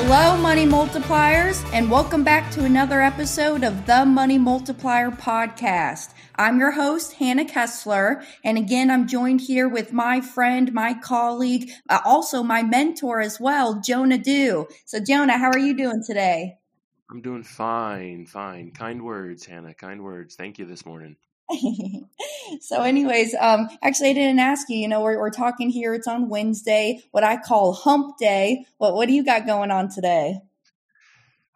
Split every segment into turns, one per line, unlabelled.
Hello, Money Multipliers, and welcome back to another episode of the Money Multiplier Podcast. I'm your host, Hannah Kessler, and again, I'm joined here with my friend, my colleague, uh, also my mentor as well, Jonah Dew. So, Jonah, how are you doing today?
I'm doing fine, fine. Kind words, Hannah. Kind words. Thank you this morning.
so anyways um actually i didn't ask you you know we're, we're talking here it's on wednesday what i call hump day what what do you got going on today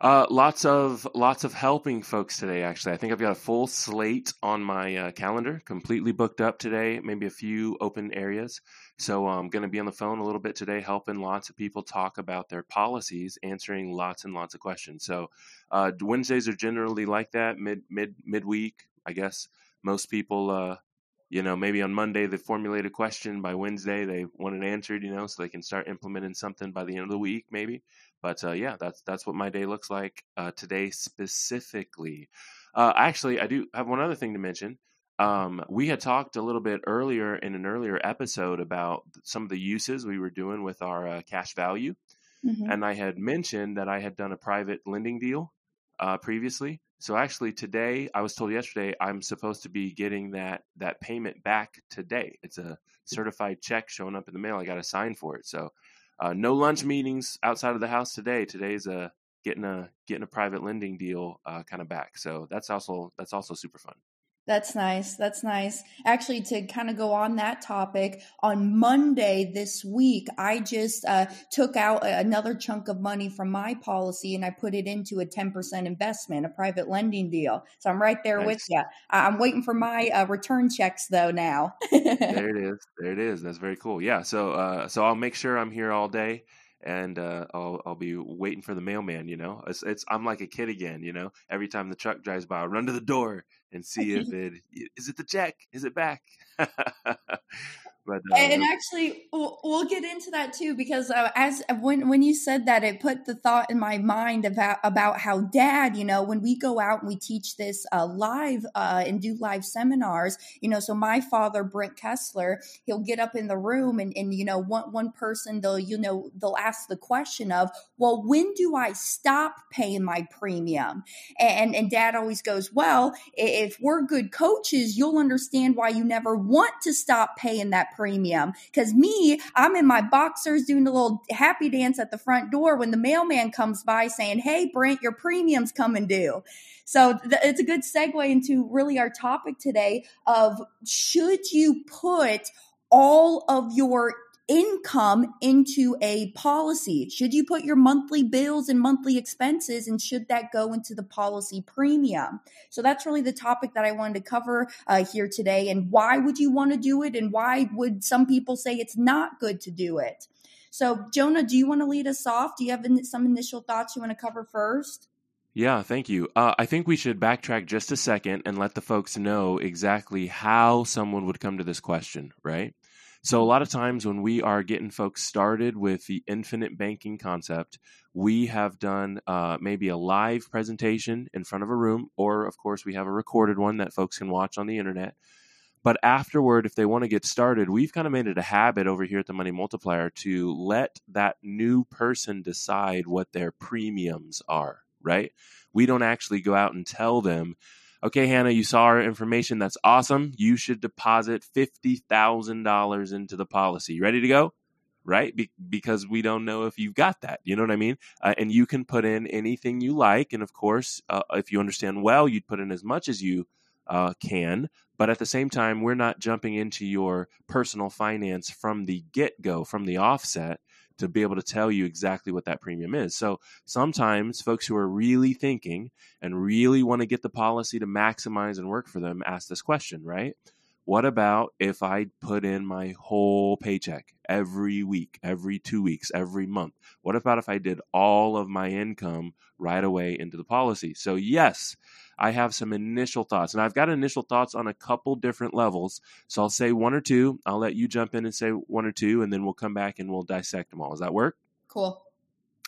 uh, lots of lots of helping folks today. Actually, I think I've got a full slate on my uh, calendar, completely booked up today. Maybe a few open areas. So I'm going to be on the phone a little bit today, helping lots of people talk about their policies, answering lots and lots of questions. So uh, Wednesdays are generally like that, mid mid midweek, I guess most people, uh, you know, maybe on Monday they formulate a question. By Wednesday they want it answered, you know, so they can start implementing something by the end of the week, maybe. But uh, yeah, that's that's what my day looks like uh, today specifically. Uh, actually, I do have one other thing to mention. Um, we had talked a little bit earlier in an earlier episode about some of the uses we were doing with our uh, cash value. Mm-hmm. And I had mentioned that I had done a private lending deal uh, previously. So actually today, I was told yesterday I'm supposed to be getting that that payment back today. It's a certified check showing up in the mail. I got to sign for it. So uh, no lunch meetings outside of the house today. Today's a getting a getting a private lending deal uh, kind of back. So that's also that's also super fun.
That's nice. That's nice. Actually, to kind of go on that topic, on Monday this week, I just uh, took out another chunk of money from my policy and I put it into a 10% investment, a private lending deal. So I'm right there nice. with you. I'm waiting for my uh, return checks though now.
there it is. There it is. That's very cool. Yeah. So, uh, so I'll make sure I'm here all day and uh, I'll I'll be waiting for the mailman. You know, it's, it's I'm like a kid again. You know, every time the truck drives by, I run to the door and see if it is it the check, is it back.
But, uh, and actually, we'll, we'll, get into that too because uh, as when when you said that, it put the thought in my mind about about how Dad, you know, when we go out and we teach this uh, live uh, and do live seminars, you know, so my father Brent Kessler, he'll get up in the room and and you know one one person they'll you know they'll ask the question of, well, when do I stop paying my premium? And and Dad always goes, well, if we're good coaches, you'll understand why you never want to stop paying that premium. Because me, I'm in my boxers doing a little happy dance at the front door when the mailman comes by saying, Hey, Brent, your premium's coming due. So th- it's a good segue into really our topic today of should you put all of your income into a policy? Should you put your monthly bills and monthly expenses and should that go into the policy premium? So that's really the topic that I wanted to cover uh, here today. And why would you want to do it? And why would some people say it's not good to do it? So, Jonah, do you want to lead us off? Do you have some initial thoughts you want to cover first?
Yeah, thank you. Uh, I think we should backtrack just a second and let the folks know exactly how someone would come to this question, right? So, a lot of times when we are getting folks started with the infinite banking concept, we have done uh, maybe a live presentation in front of a room, or of course, we have a recorded one that folks can watch on the internet. But afterward, if they want to get started, we've kind of made it a habit over here at the Money Multiplier to let that new person decide what their premiums are, right? We don't actually go out and tell them, okay, Hannah, you saw our information. That's awesome. You should deposit $50,000 into the policy. You ready to go? Right? Be- because we don't know if you've got that. You know what I mean? Uh, and you can put in anything you like. And of course, uh, if you understand well, you'd put in as much as you uh, can. But at the same time, we're not jumping into your personal finance from the get go, from the offset to be able to tell you exactly what that premium is. So sometimes folks who are really thinking and really want to get the policy to maximize and work for them ask this question, right? What about if I put in my whole paycheck every week, every two weeks, every month? What about if I did all of my income right away into the policy? So, yes, I have some initial thoughts, and I've got initial thoughts on a couple different levels. So I'll say one or two. I'll let you jump in and say one or two, and then we'll come back and we'll dissect them all. Does that work?
Cool.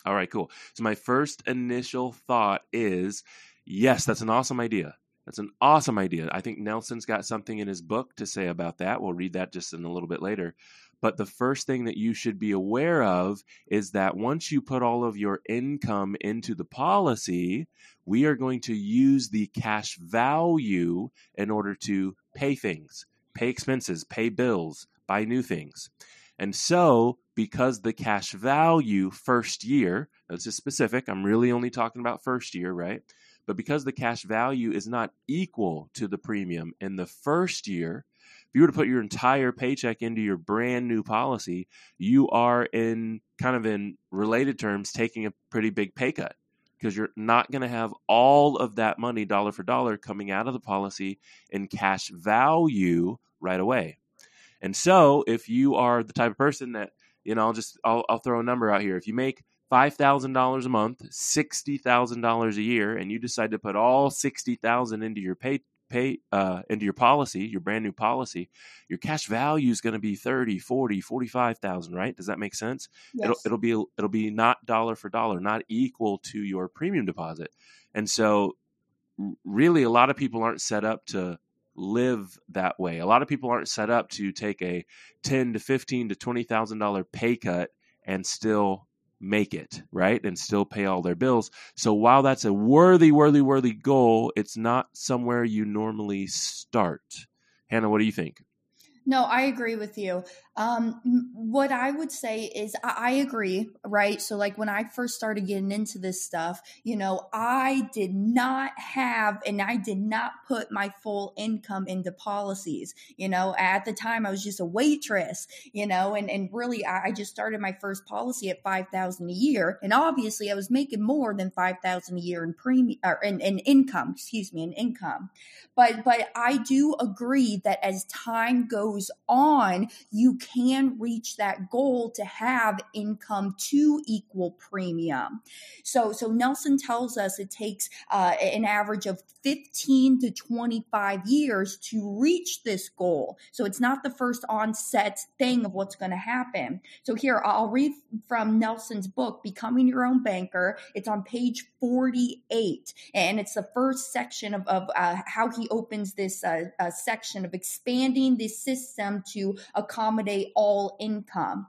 All right, cool. So my first initial thought is yes, that's an awesome idea. That's an awesome idea. I think Nelson's got something in his book to say about that. We'll read that just in a little bit later. But the first thing that you should be aware of is that once you put all of your income into the policy, we are going to use the cash value in order to pay things, pay expenses, pay bills, buy new things. And so, because the cash value first year, this is specific, I'm really only talking about first year, right? But because the cash value is not equal to the premium in the first year, you were to put your entire paycheck into your brand new policy, you are in kind of in related terms taking a pretty big pay cut because you're not going to have all of that money dollar for dollar coming out of the policy in cash value right away. And so, if you are the type of person that, you know, I'll just I'll, I'll throw a number out here. If you make five thousand dollars a month, sixty thousand dollars a year, and you decide to put all sixty thousand into your pay pay uh, into your policy, your brand new policy, your cash value is going to be 30, 40, 45,000, right? Does that make sense? Yes. It'll, it'll be, it'll be not dollar for dollar, not equal to your premium deposit. And so really a lot of people aren't set up to live that way. A lot of people aren't set up to take a 10 to 15 to $20,000 pay cut and still make it, right? And still pay all their bills. So while that's a worthy, worthy, worthy goal, it's not somewhere you normally start. Hannah, what do you think?
No, I agree with you. Um, what I would say is I, I, agree, right? So, like when I first started getting into this stuff, you know, I did not have and I did not put my full income into policies. You know, at the time I was just a waitress, you know, and, and really I, I just started my first policy at 5000 a year. And obviously I was making more than 5000 a year in premium or in, in income, excuse me, in income. But, but I do agree that as time goes on, you can reach that goal to have income to equal premium. So, so Nelson tells us it takes uh, an average of 15 to 25 years to reach this goal. So it's not the first onset thing of what's going to happen. So here, I'll read from Nelson's book, Becoming Your Own Banker. It's on page 48, and it's the first section of, of uh, how he opens this uh, uh section of expanding the system to accommodate all income.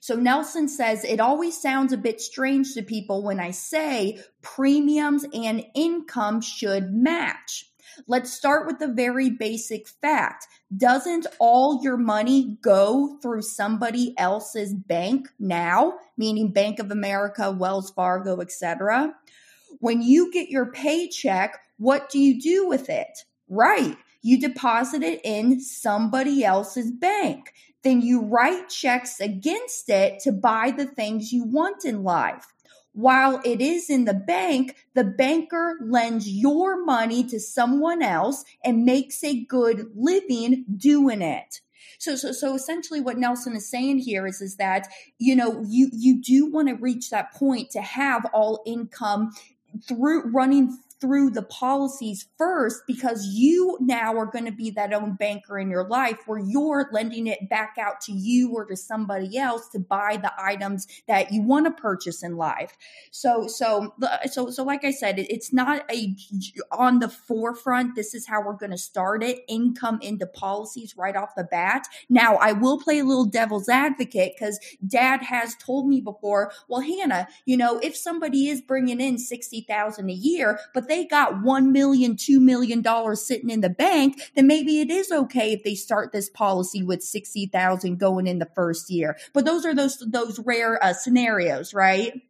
So Nelson says it always sounds a bit strange to people when I say premiums and income should match. Let's start with the very basic fact. Doesn't all your money go through somebody else's bank now, meaning Bank of America, Wells Fargo, etc.? When you get your paycheck, what do you do with it? Right. You deposit it in somebody else's bank then you write checks against it to buy the things you want in life. While it is in the bank, the banker lends your money to someone else and makes a good living doing it. So, so, so essentially what Nelson is saying here is, is that, you know, you, you do want to reach that point to have all income through running through the policies first because you now are going to be that own banker in your life where you're lending it back out to you or to somebody else to buy the items that you want to purchase in life. So, so, so, so, like I said, it's not a on the forefront. This is how we're going to start it income into policies right off the bat. Now, I will play a little devil's advocate because dad has told me before, well, Hannah, you know, if somebody is bringing in 60,000 a year, but they got one million, two million dollars sitting in the bank, then maybe it is okay if they start this policy with sixty thousand going in the first year. But those are those those rare uh, scenarios, right?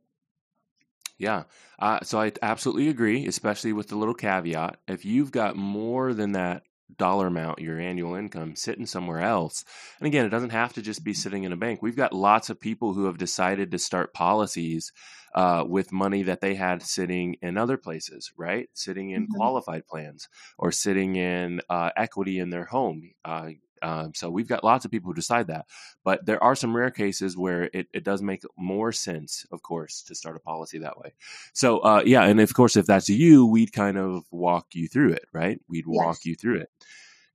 Yeah. Uh, so I absolutely agree, especially with the little caveat. If you've got more than that dollar amount, your annual income, sitting somewhere else. And again, it doesn't have to just be sitting in a bank. We've got lots of people who have decided to start policies uh, with money that they had sitting in other places, right? Sitting in mm-hmm. qualified plans or sitting in uh, equity in their home. Uh, um, so we've got lots of people who decide that, but there are some rare cases where it, it does make more sense, of course, to start a policy that way. So uh, yeah, and of course, if that's you, we'd kind of walk you through it, right? We'd walk yes. you through it.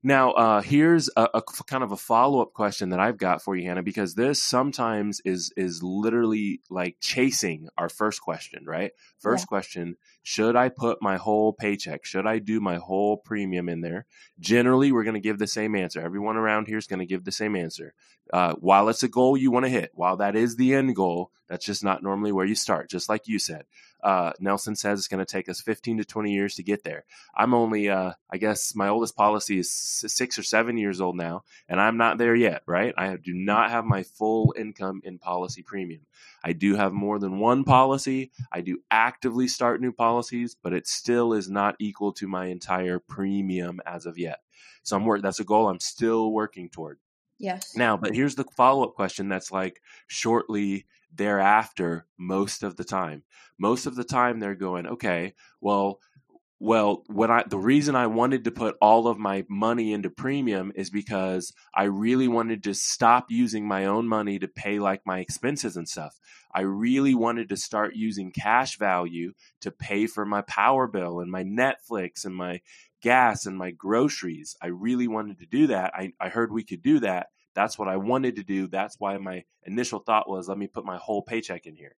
Now, uh, here's a, a, kind of a follow up question that I've got for you, Hannah, because this sometimes is is literally like chasing our first question, right? First yeah. question: Should I put my whole paycheck? Should I do my whole premium in there? Generally, we're going to give the same answer. Everyone around here is going to give the same answer. Uh, while it's a goal you want to hit, while that is the end goal, that's just not normally where you start. Just like you said, uh, Nelson says it's going to take us 15 to 20 years to get there. I'm only, uh, I guess, my oldest policy is six or seven years old now, and I'm not there yet. Right? I do not have my full income in policy premium. I do have more than one policy. I do actively start new policies, but it still is not equal to my entire premium as of yet. So I'm work. That's a goal I'm still working toward.
Yes.
Now, but here's the follow up question that's like shortly thereafter most of the time. Most of the time they're going, okay, well, well, when I the reason I wanted to put all of my money into premium is because I really wanted to stop using my own money to pay like my expenses and stuff. I really wanted to start using cash value to pay for my power bill and my Netflix and my gas and my groceries. I really wanted to do that. I, I heard we could do that. That's what I wanted to do. That's why my initial thought was let me put my whole paycheck in here.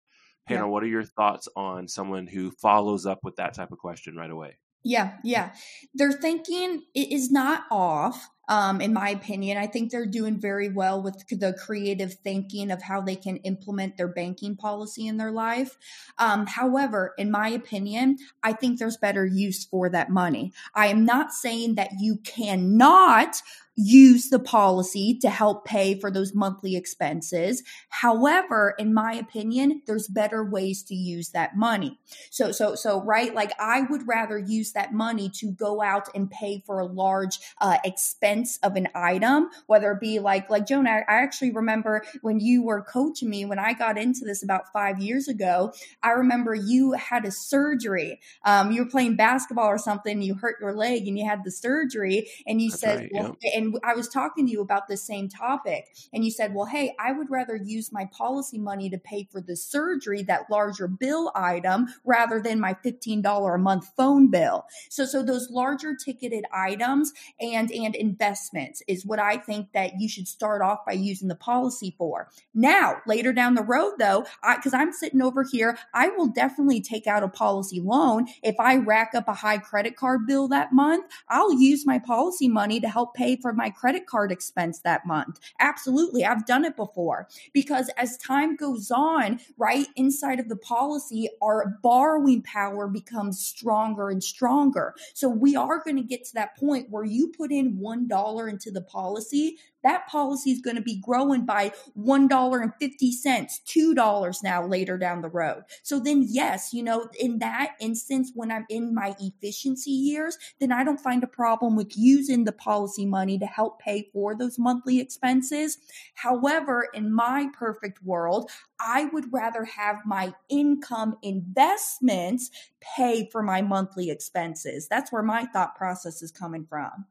Hannah, yeah. what are your thoughts on someone who follows up with that type of question right away?
Yeah, yeah. Their thinking is not off um, in my opinion. I think they're doing very well with the creative thinking of how they can implement their banking policy in their life. Um, however, in my opinion, I think there's better use for that money. I am not saying that you cannot use the policy to help pay for those monthly expenses. However, in my opinion, there's better ways to use that money. So, so, so, right? Like I would rather use that money to go out and pay for a large uh, expense sense of an item, whether it be like like Joan. I, I actually remember when you were coaching me when I got into this about five years ago. I remember you had a surgery. Um, you were playing basketball or something. You hurt your leg and you had the surgery. And you That's said, right, well, yeah. and I was talking to you about the same topic. And you said, well, hey, I would rather use my policy money to pay for the surgery, that larger bill item, rather than my fifteen dollar a month phone bill. So, so those larger ticketed items and and investments is what I think that you should start off by using the policy for. Now, later down the road, though, because I'm sitting over here, I will definitely take out a policy loan. If I rack up a high credit card bill that month, I'll use my policy money to help pay for my credit card expense that month. Absolutely. I've done it before because as time goes on, right inside of the policy, our borrowing power becomes stronger and stronger. So we are going to get to that point where you put in $1 into the policy, that policy is going to be growing by $1.50, $2 now later down the road. So then, yes, you know, in that instance, when I'm in my efficiency years, then I don't find a problem with using the policy money to help pay for those monthly expenses. However, in my perfect world, I would rather have my income investments pay for my monthly expenses. That's where my thought process is coming from.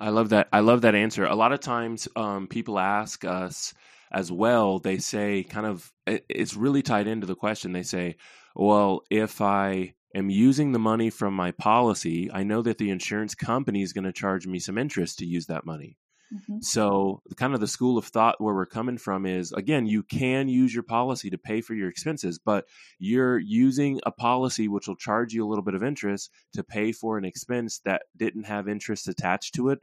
I love that. I love that answer. A lot of times, um, people ask us as well. They say, kind of, it's really tied into the question. They say, "Well, if I am using the money from my policy, I know that the insurance company is going to charge me some interest to use that money. Mm-hmm. So, kind of the school of thought where we're coming from is again, you can use your policy to pay for your expenses, but you're using a policy which will charge you a little bit of interest to pay for an expense that didn't have interest attached to it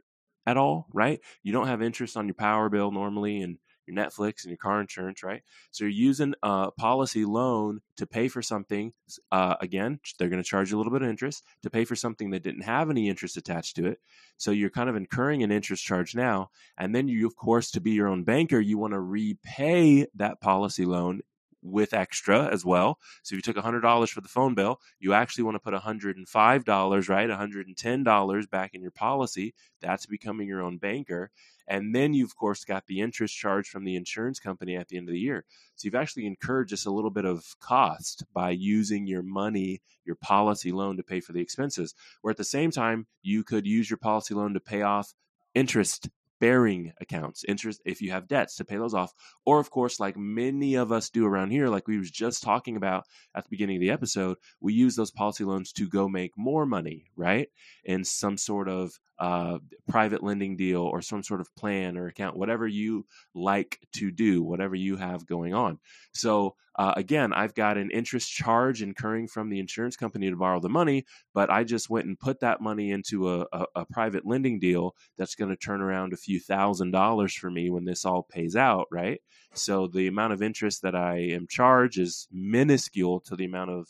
at all, right? You don't have interest on your power bill normally and your Netflix and your car insurance, right? So you're using a policy loan to pay for something. Uh, again, they're going to charge you a little bit of interest to pay for something that didn't have any interest attached to it. So you're kind of incurring an interest charge now. And then you, of course, to be your own banker, you want to repay that policy loan with extra as well. So if you took $100 for the phone bill, you actually want to put $105, right? $110 back in your policy. That's becoming your own banker. And then you, of course, got the interest charge from the insurance company at the end of the year. So you've actually incurred just a little bit of cost by using your money, your policy loan to pay for the expenses. Where at the same time, you could use your policy loan to pay off interest bearing accounts, interest if you have debts to pay those off, or of course, like many of us do around here, like we was just talking about at the beginning of the episode, we use those policy loans to go make more money, right? In some sort of uh, private lending deal or some sort of plan or account, whatever you like to do, whatever you have going on. So, uh, again, I've got an interest charge incurring from the insurance company to borrow the money, but I just went and put that money into a, a, a private lending deal that's going to turn around a few thousand dollars for me when this all pays out, right? So, the amount of interest that I am charged is minuscule to the amount of,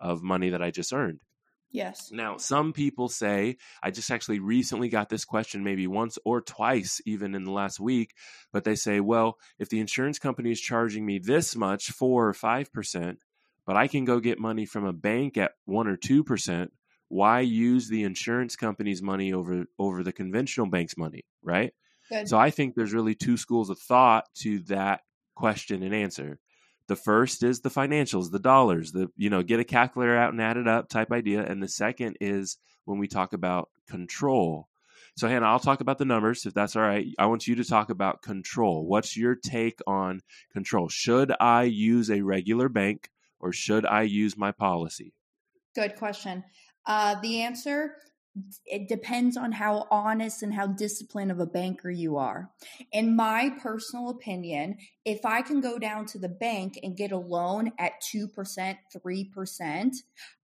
of money that I just earned.
Yes.
Now, some people say, I just actually recently got this question maybe once or twice, even in the last week, but they say, well, if the insurance company is charging me this much, four or 5%, but I can go get money from a bank at one or 2%, why use the insurance company's money over, over the conventional bank's money, right? Good. So I think there's really two schools of thought to that question and answer. The first is the financials, the dollars, the you know, get a calculator out and add it up type idea. And the second is when we talk about control. So Hannah, I'll talk about the numbers if that's all right. I want you to talk about control. What's your take on control? Should I use a regular bank or should I use my policy?
Good question. Uh, the answer it depends on how honest and how disciplined of a banker you are. In my personal opinion, if I can go down to the bank and get a loan at 2%, 3%,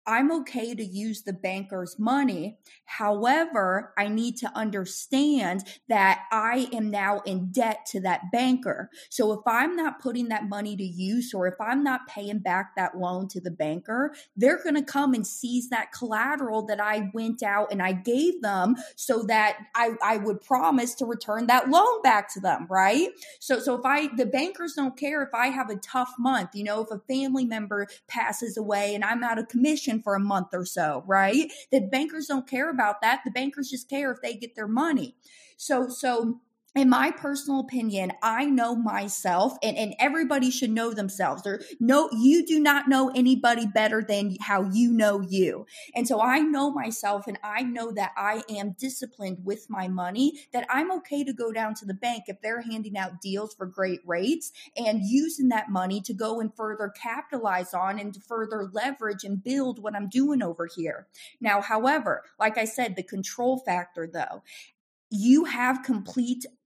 I'm okay to use the banker's money. However, I need to understand that I am now in debt to that banker. So if I'm not putting that money to use or if I'm not paying back that loan to the banker, they're going to come and seize that collateral that I went out and I gave them so that I, I would promise to return that loan back to them, right? So so if I the bankers don't care if I have a tough month, you know, if a family member passes away and I'm out of commission for a month or so, right? That bankers don't care about that. The bankers just care if they get their money. So, so in my personal opinion, I know myself and, and everybody should know themselves. Or no, you do not know anybody better than how you know you. And so I know myself and I know that I am disciplined with my money, that I'm okay to go down to the bank if they're handing out deals for great rates and using that money to go and further capitalize on and to further leverage and build what I'm doing over here. Now, however, like I said, the control factor though, you have complete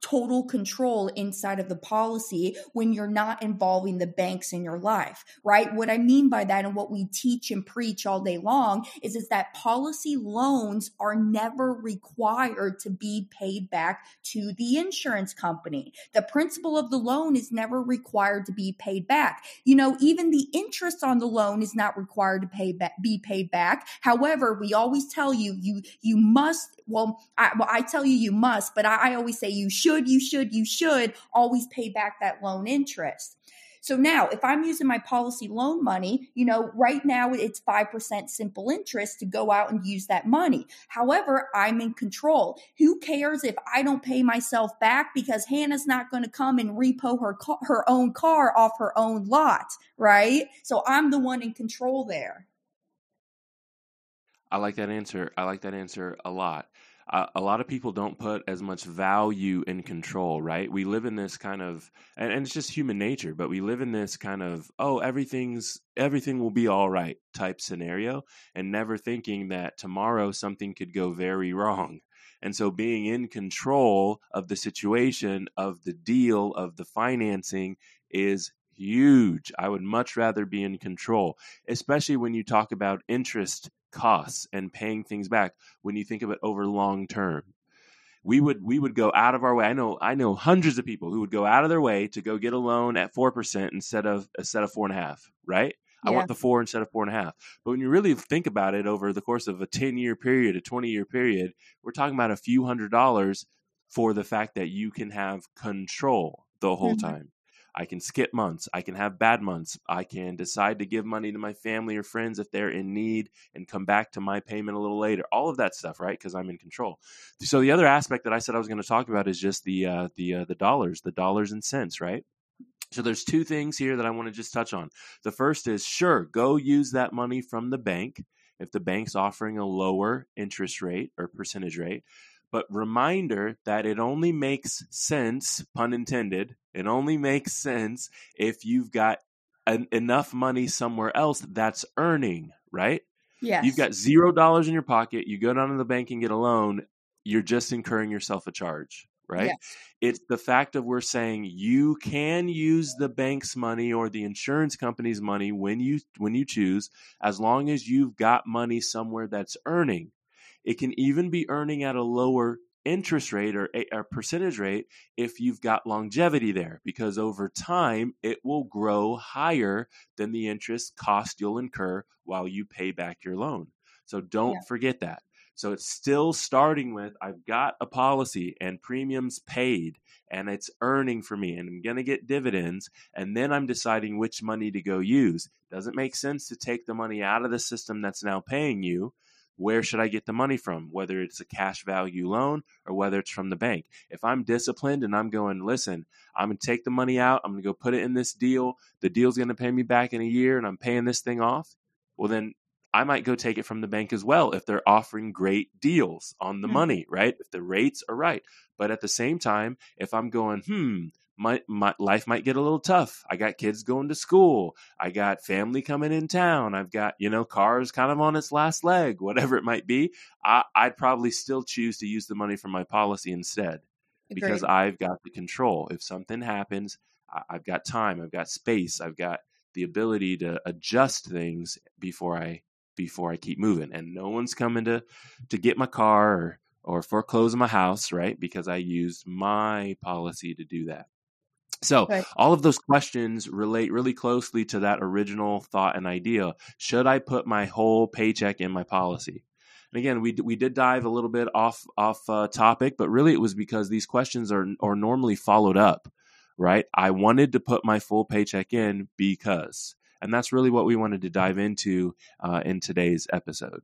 total control inside of the policy when you're not involving the banks in your life, right? What I mean by that and what we teach and preach all day long is, is that policy loans are never required to be paid back to the insurance company. The principal of the loan is never required to be paid back. You know, even the interest on the loan is not required to pay back, be paid back. However, we always tell you, you, you must, well, I, well, I tell you, you must, but I, I always say you should should, you should, you should always pay back that loan interest. So now, if I'm using my policy loan money, you know, right now it's 5% simple interest to go out and use that money. However, I'm in control. Who cares if I don't pay myself back because Hannah's not going to come and repo her car, her own car off her own lot, right? So I'm the one in control there.
I like that answer. I like that answer a lot uh, a lot of people don't put as much value in control, right? We live in this kind of, and, and, it's just human nature, but we live in this kind of, oh, everything's, everything will be all right type scenario, and never thinking that tomorrow something could go very wrong. And so being in control of the situation, of the deal, of the financing is huge. I would much rather be in control, especially when you talk about interest costs and paying things back when you think of it over long term we would we would go out of our way. I know I know hundreds of people who would go out of their way to go get a loan at four percent instead of instead of four and a half. Right? Yeah. I want the four instead of four and a half. But when you really think about it over the course of a ten year period, a twenty year period, we're talking about a few hundred dollars for the fact that you can have control the whole mm-hmm. time. I can skip months. I can have bad months. I can decide to give money to my family or friends if they're in need and come back to my payment a little later. All of that stuff, right? Because I'm in control. So the other aspect that I said I was going to talk about is just the uh, the uh, the dollars, the dollars and cents, right? So there's two things here that I want to just touch on. The first is sure, go use that money from the bank if the bank's offering a lower interest rate or percentage rate. But reminder that it only makes sense, pun intended, it only makes sense if you've got an, enough money somewhere else that's earning, right?
Yes.
You've got zero dollars in your pocket. You go down to the bank and get a loan. You're just incurring yourself a charge, right? Yes. It's the fact of we're saying you can use the bank's money or the insurance company's money when you when you choose, as long as you've got money somewhere that's earning. It can even be earning at a lower interest rate or a, percentage rate if you've got longevity there because over time it will grow higher than the interest cost you'll incur while you pay back your loan. So don't yeah. forget that. So it's still starting with I've got a policy and premiums paid and it's earning for me and I'm going to get dividends and then I'm deciding which money to go use. Doesn't make sense to take the money out of the system that's now paying you where should I get the money from? Whether it's a cash value loan or whether it's from the bank. If I'm disciplined and I'm going, listen, I'm going to take the money out, I'm going to go put it in this deal, the deal's going to pay me back in a year and I'm paying this thing off, well, then I might go take it from the bank as well if they're offering great deals on the mm-hmm. money, right? If the rates are right. But at the same time, if I'm going, hmm, my, my life might get a little tough. I got kids going to school. I got family coming in town. I've got, you know, cars kind of on its last leg, whatever it might be. I, would probably still choose to use the money from my policy instead Agreed. because I've got the control. If something happens, I, I've got time, I've got space, I've got the ability to adjust things before I before I keep moving. And no one's coming to to get my car or or foreclose my house, right? Because I used my policy to do that. So, all of those questions relate really closely to that original thought and idea. Should I put my whole paycheck in my policy? And again, we we did dive a little bit off off uh, topic, but really it was because these questions are are normally followed up, right? I wanted to put my full paycheck in because, and that's really what we wanted to dive into uh, in today's episode.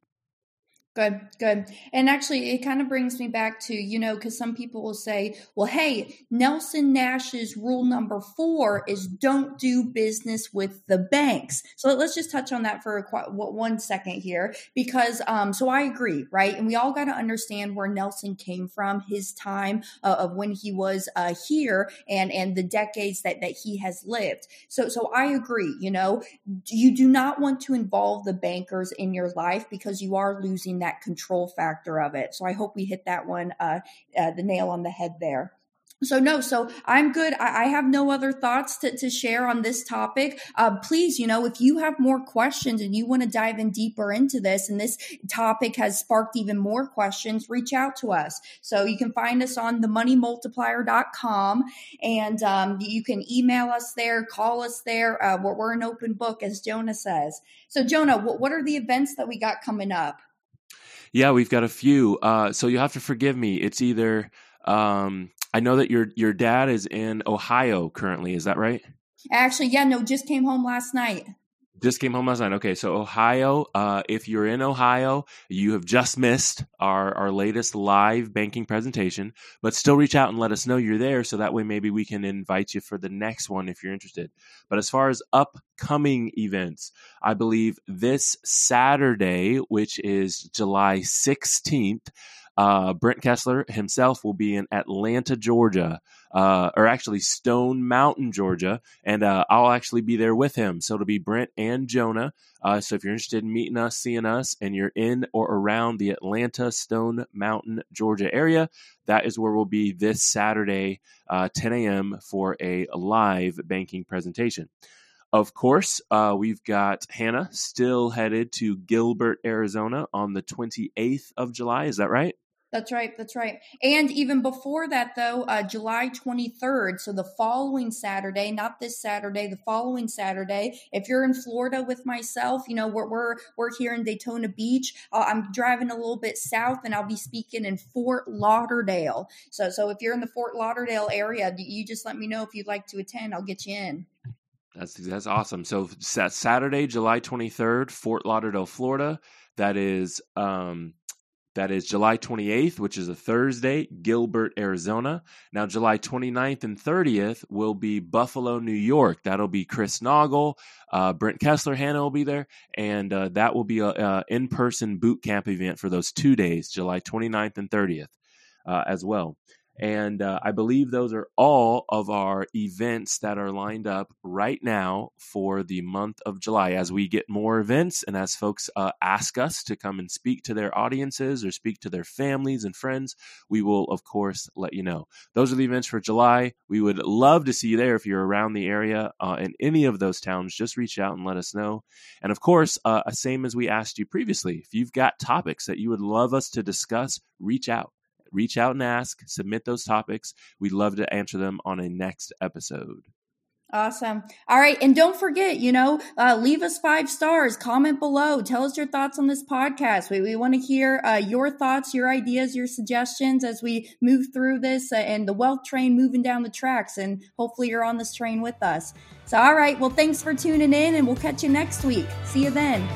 Good, good. And actually, it kind of brings me back to, you know, because some people will say, well, hey, Nelson Nash's rule number four is don't do business with the banks. So let's just touch on that for a, one second here, because, um, so I agree, right? And we all got to understand where Nelson came from, his time uh, of when he was uh, here and, and the decades that, that he has lived. So, so I agree, you know, you do not want to involve the bankers in your life because you are losing that control factor of it. So I hope we hit that one, uh, uh, the nail on the head there. So no, so I'm good. I, I, have no other thoughts to, to share on this topic. Uh, please, you know, if you have more questions and you want to dive in deeper into this, and this topic has sparked even more questions, reach out to us. So you can find us on themoneymultiplier.com and um, you can email us there, call us there. Uh, we're, we're an open book, as Jonah says. So Jonah, what, what are the events that we got coming up?
Yeah, we've got a few. Uh, so you have to forgive me. It's either um, I know that your your dad is in Ohio currently. Is that right?
Actually, yeah, no, just came home last night.
Just came home last night. Okay, so Ohio. Uh, if you're in Ohio, you have just missed our our latest live banking presentation. But still, reach out and let us know you're there, so that way maybe we can invite you for the next one if you're interested. But as far as upcoming events, I believe this Saturday, which is July 16th. Uh, Brent Kessler himself will be in Atlanta, Georgia, uh, or actually Stone Mountain, Georgia, and uh, I'll actually be there with him. So it'll be Brent and Jonah. Uh, so if you're interested in meeting us, seeing us, and you're in or around the Atlanta, Stone Mountain, Georgia area, that is where we'll be this Saturday, uh, 10 a.m. for a live banking presentation. Of course, uh, we've got Hannah still headed to Gilbert, Arizona on the 28th of July. Is that right?
That's right. That's right. And even before that, though, uh, July 23rd, so the following Saturday, not this Saturday, the following Saturday, if you're in Florida with myself, you know, we're, we're, we're here in Daytona Beach. Uh, I'm driving a little bit south and I'll be speaking in Fort Lauderdale. So, so if you're in the Fort Lauderdale area, you just let me know if you'd like to attend. I'll get you in.
That's that's awesome. So Saturday, July 23rd, Fort Lauderdale, Florida. That is um, that is July 28th, which is a Thursday, Gilbert, Arizona. Now, July 29th and 30th will be Buffalo, New York. That'll be Chris Naugle, uh, Brent Kessler, Hannah will be there, and uh, that will be an in person boot camp event for those two days, July 29th and 30th. uh, as well. And uh, I believe those are all of our events that are lined up right now for the month of July. As we get more events and as folks uh, ask us to come and speak to their audiences or speak to their families and friends, we will, of course, let you know. Those are the events for July. We would love to see you there if you're around the area uh, in any of those towns. Just reach out and let us know. And of course, uh, same as we asked you previously, if you've got topics that you would love us to discuss, reach out reach out and ask, submit those topics. We'd love to answer them on a next episode.
Awesome. All right. And don't forget, you know, uh, leave us five stars, comment below, tell us your thoughts on this podcast. We, we want to hear uh, your thoughts, your ideas, your suggestions as we move through this uh, and the wealth train moving down the tracks. And hopefully you're on this train with us. So, all right. Well, thanks for tuning in and we'll catch you next week. See you then.